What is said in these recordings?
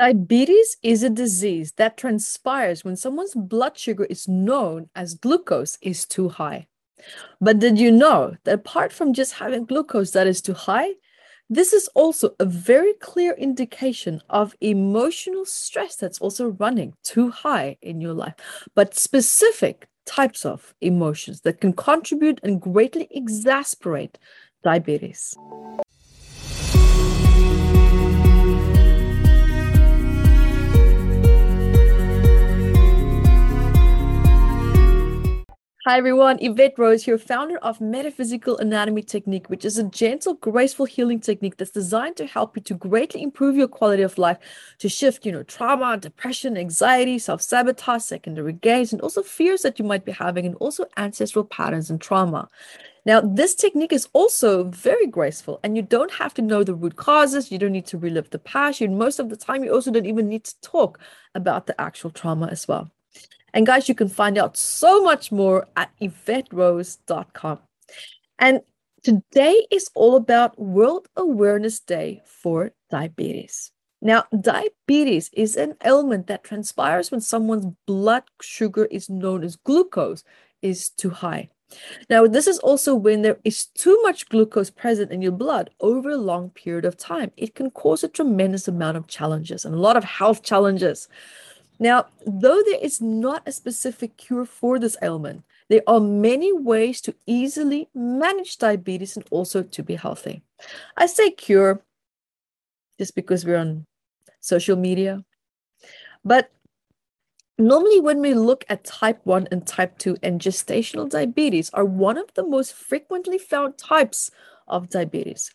Diabetes is a disease that transpires when someone's blood sugar is known as glucose is too high. But did you know that apart from just having glucose that is too high, this is also a very clear indication of emotional stress that's also running too high in your life, but specific types of emotions that can contribute and greatly exasperate diabetes. Hi everyone, Yvette Rose here, founder of Metaphysical Anatomy Technique, which is a gentle, graceful healing technique that's designed to help you to greatly improve your quality of life, to shift, you know, trauma, depression, anxiety, self-sabotage, secondary gains, and also fears that you might be having, and also ancestral patterns and trauma. Now, this technique is also very graceful, and you don't have to know the root causes. You don't need to relive the past. You, most of the time, you also don't even need to talk about the actual trauma as well. And guys, you can find out so much more at YvetteRose.com. And today is all about World Awareness Day for Diabetes. Now, diabetes is an ailment that transpires when someone's blood sugar is known as glucose is too high. Now, this is also when there is too much glucose present in your blood over a long period of time. It can cause a tremendous amount of challenges and a lot of health challenges. Now, though there is not a specific cure for this ailment, there are many ways to easily manage diabetes and also to be healthy. I say cure just because we're on social media. But normally, when we look at type 1 and type 2 and gestational diabetes, are one of the most frequently found types of diabetes.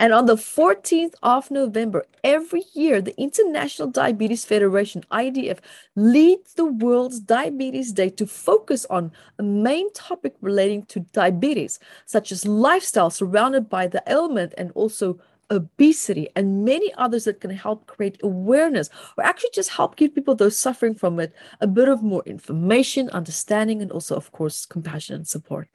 And on the 14th of November, every year, the International Diabetes Federation, IDF, leads the world's Diabetes Day to focus on a main topic relating to diabetes, such as lifestyle surrounded by the ailment and also obesity and many others that can help create awareness or actually just help give people those suffering from it a bit of more information understanding and also of course compassion and support.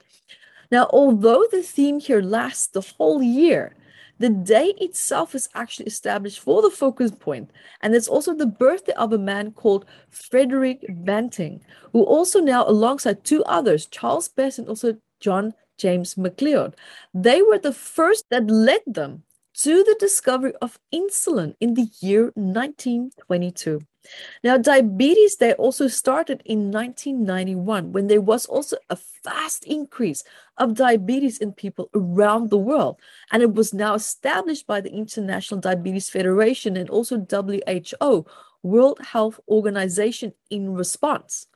Now although the theme here lasts the whole year the day itself is actually established for the focus point, and it's also the birthday of a man called Frederick Banting, who also now, alongside two others, Charles Best and also John James Macleod, they were the first that led them to the discovery of insulin in the year 1922. Now, diabetes, they also started in 1991 when there was also a fast increase of diabetes in people around the world. And it was now established by the International Diabetes Federation and also WHO, World Health Organization, in response.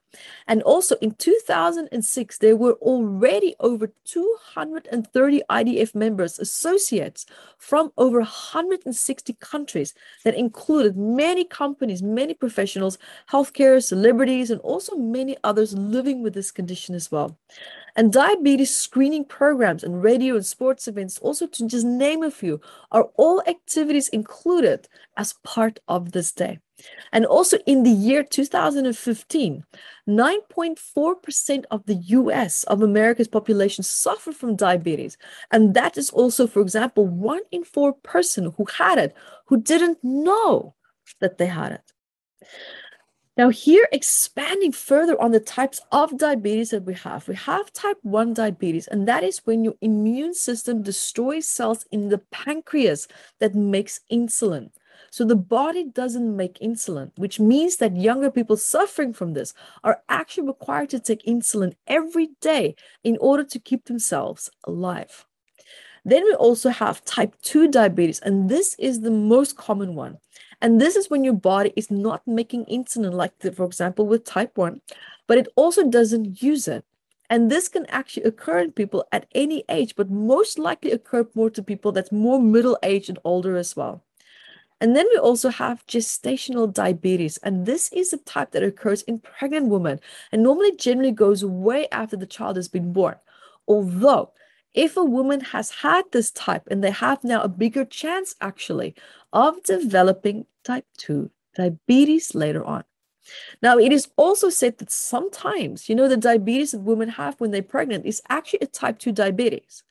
And also in 2006, there were already over 230 IDF members, associates from over 160 countries that included many companies, many professionals, healthcare, celebrities, and also many others living with this condition as well. And diabetes screening programs and radio and sports events, also to just name a few, are all activities included as part of this day. And also in the year 2015, 9.4% of the US, of America's population, suffer from diabetes. And that is also, for example, one in four person who had it who didn't know that they had it. Now, here expanding further on the types of diabetes that we have, we have type 1 diabetes, and that is when your immune system destroys cells in the pancreas that makes insulin. So the body doesn't make insulin, which means that younger people suffering from this are actually required to take insulin every day in order to keep themselves alive. Then we also have type 2 diabetes, and this is the most common one. And this is when your body is not making insulin, like, the, for example, with type 1, but it also doesn't use it. And this can actually occur in people at any age, but most likely occur more to people that's more middle age and older as well. And then we also have gestational diabetes. And this is a type that occurs in pregnant women and normally generally goes way after the child has been born. Although, if a woman has had this type and they have now a bigger chance actually of developing type 2 diabetes later on. Now, it is also said that sometimes, you know, the diabetes that women have when they're pregnant is actually a type 2 diabetes.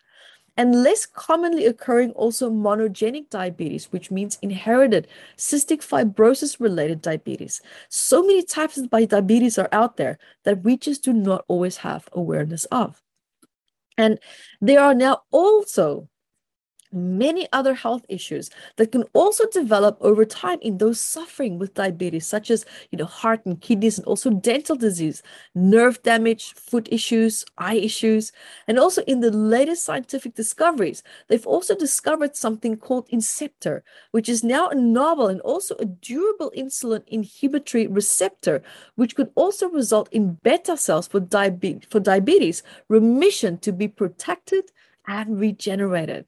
And less commonly occurring also monogenic diabetes, which means inherited cystic fibrosis related diabetes. So many types of diabetes are out there that we just do not always have awareness of. And there are now also many other health issues that can also develop over time in those suffering with diabetes such as you know heart and kidneys and also dental disease nerve damage foot issues eye issues. And also in the latest scientific discoveries they've also discovered something called inceptor which is now a novel and also a durable insulin inhibitory receptor which could also result in beta cells for for diabetes remission to be protected and regenerated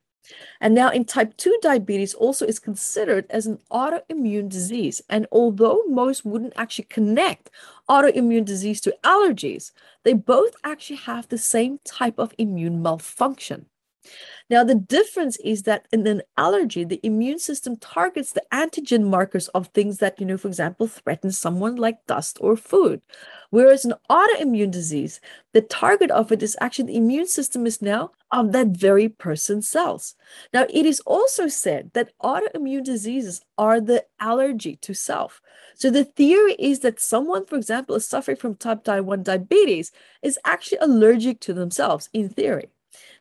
and now in type 2 diabetes also is considered as an autoimmune disease. And although most wouldn't actually connect autoimmune disease to allergies, they both actually have the same type of immune malfunction. Now, the difference is that in an allergy, the immune system targets the antigen markers of things that, you know, for example, threaten someone like dust or food. Whereas an autoimmune disease, the target of it is actually the immune system is now of that very person's cells. Now, it is also said that autoimmune diseases are the allergy to self. So the theory is that someone, for example, is suffering from type 1 diabetes is actually allergic to themselves in theory.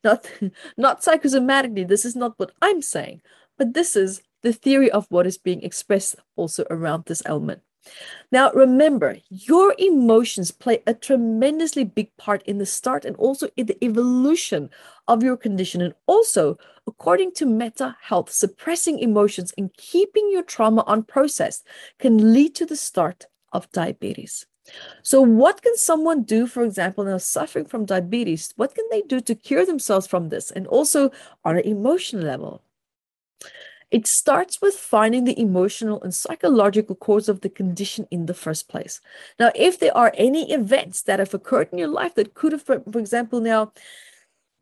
Not, not psychosomatically, this is not what I'm saying, but this is the theory of what is being expressed also around this element. Now, remember, your emotions play a tremendously big part in the start and also in the evolution of your condition. And also, according to Meta Health, suppressing emotions and keeping your trauma unprocessed can lead to the start of diabetes. So, what can someone do, for example, now suffering from diabetes? What can they do to cure themselves from this? And also on an emotional level? It starts with finding the emotional and psychological cause of the condition in the first place. Now, if there are any events that have occurred in your life that could have, for, example, now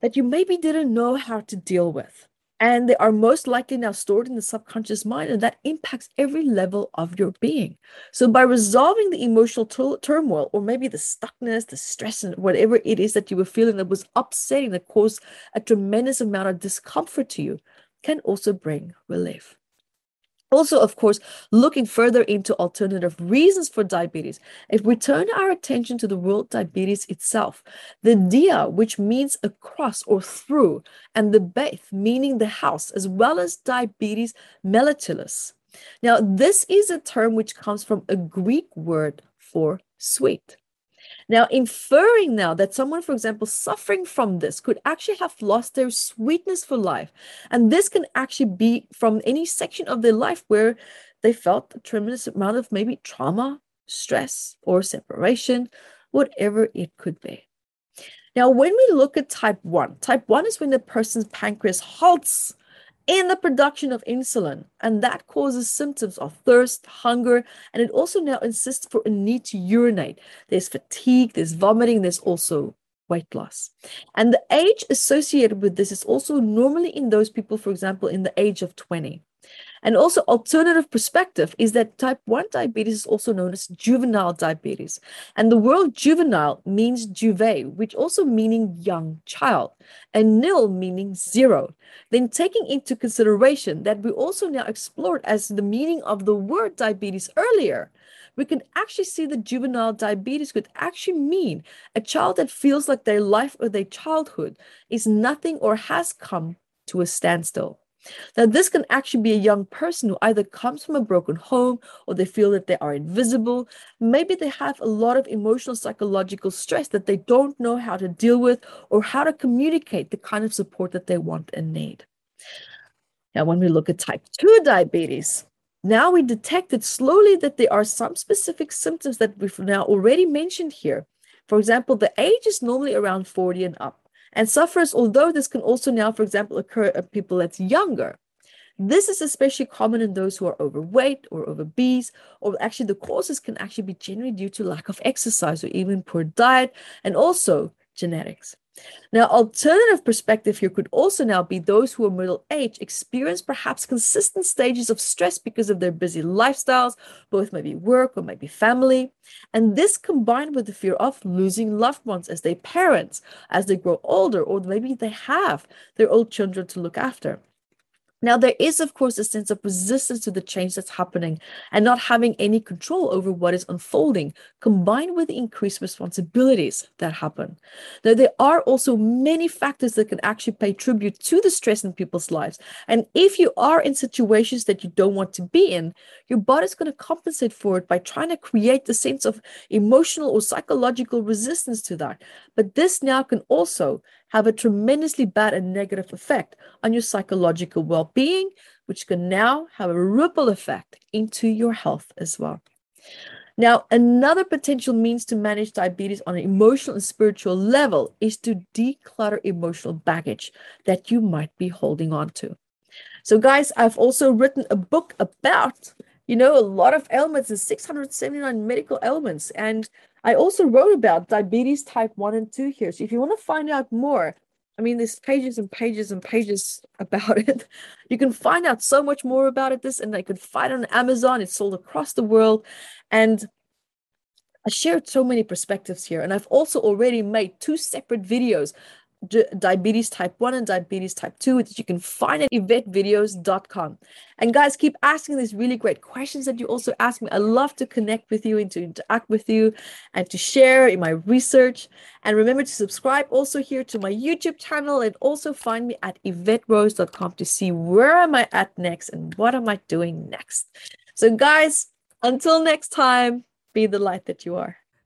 that you maybe didn't know how to deal with, and they are most likely now stored in the subconscious mind, and that impacts every level of your being. So, by resolving the emotional turmoil, or maybe the stuckness, the stress, and whatever it is that you were feeling that was upsetting, that caused a tremendous amount of discomfort to you, can also bring relief. Also, of course, looking further into alternative reasons for diabetes, if we turn our attention to the word Diabetes itself, the dia, which means across or through, and the beth, meaning the house, as well as diabetes mellitus. Now, this is a term which comes from a Greek word for sweet. Now, inferring now that someone, for example, suffering from this could actually have lost their sweetness for life. And this can actually be from any section of their life where they felt a tremendous amount of maybe trauma, stress, or separation, whatever it could be. Now, when we look at type 1, type 1 is when the person's pancreas halts in the production of insulin. And that causes symptoms of thirst, hunger, and it also now insists for a need to urinate. There's fatigue, there's vomiting, there's also weight loss. And the age associated with this is also normally in those people, for example, in the age of 20. And also, alternative perspective is that type 1 diabetes is also known as juvenile diabetes. And the word juvenile means juve, which also meaning young child, and nil meaning zero. Then taking into consideration that we also now explored as the meaning of the word diabetes earlier, we can actually see that juvenile diabetes could actually mean a child that feels like their life or their childhood is nothing or has come to a standstill. Now, this can actually be a young person who either comes from a broken home or they feel that they are invisible. Maybe they have a lot of emotional, psychological stress that they don't know how to deal with or how to communicate the kind of support that they want and need. Now, when we look at type 2 diabetes, now we detected slowly that there are some specific symptoms that we've now already mentioned here. For example, the age is normally around 40 and up. And sufferers, although this can also now, for example, occur in people that's younger, this is especially common in those who are overweight or obese, or actually the causes can actually be generally due to lack of exercise or even poor diet and also genetics. Now, alternative perspective here could also now be those who are middle age experience perhaps consistent stages of stress because of their busy lifestyles, both maybe work or maybe family. And this combined with the fear of losing loved ones as they parents, as they grow older, or maybe they have their old children to look after. Now, there is, of course, a sense of resistance to the change that's happening and not having any control over what is unfolding, combined with the increased responsibilities that happen. Now, there are also many factors that can actually pay tribute to the stress in people's lives. And if you are in situations that you don't want to be in, your body's going to compensate for it by trying to create a sense of emotional or psychological resistance to that. But this now can also have a tremendously bad and negative effect on your psychological well being, which can now have a ripple effect into your health as well. Now, another potential means to manage diabetes on an emotional and spiritual level is to declutter emotional baggage that you might be holding on to. So, guys, I've also written a book about, you know, a lot of ailments, the 679 medical ailments. And I also wrote about diabetes type 1 and 2 here. So if you want to find out more, I mean, there's pages and pages and pages about it. You can find out so much more about it. This and I could find it on Amazon. It's sold across the world. And I shared so many perspectives here. And I've also already made two separate videos diabetes type 1 and diabetes type 2 which you can find at yvettevideos.com and guys keep asking these really great questions that you also ask me. I love to connect with you and to interact with you and to share in my research. And remember to subscribe also here to my youtube channel and also find me at yvetterose.com to see where am i at next and what am i doing next. So guys until next time be the light that you are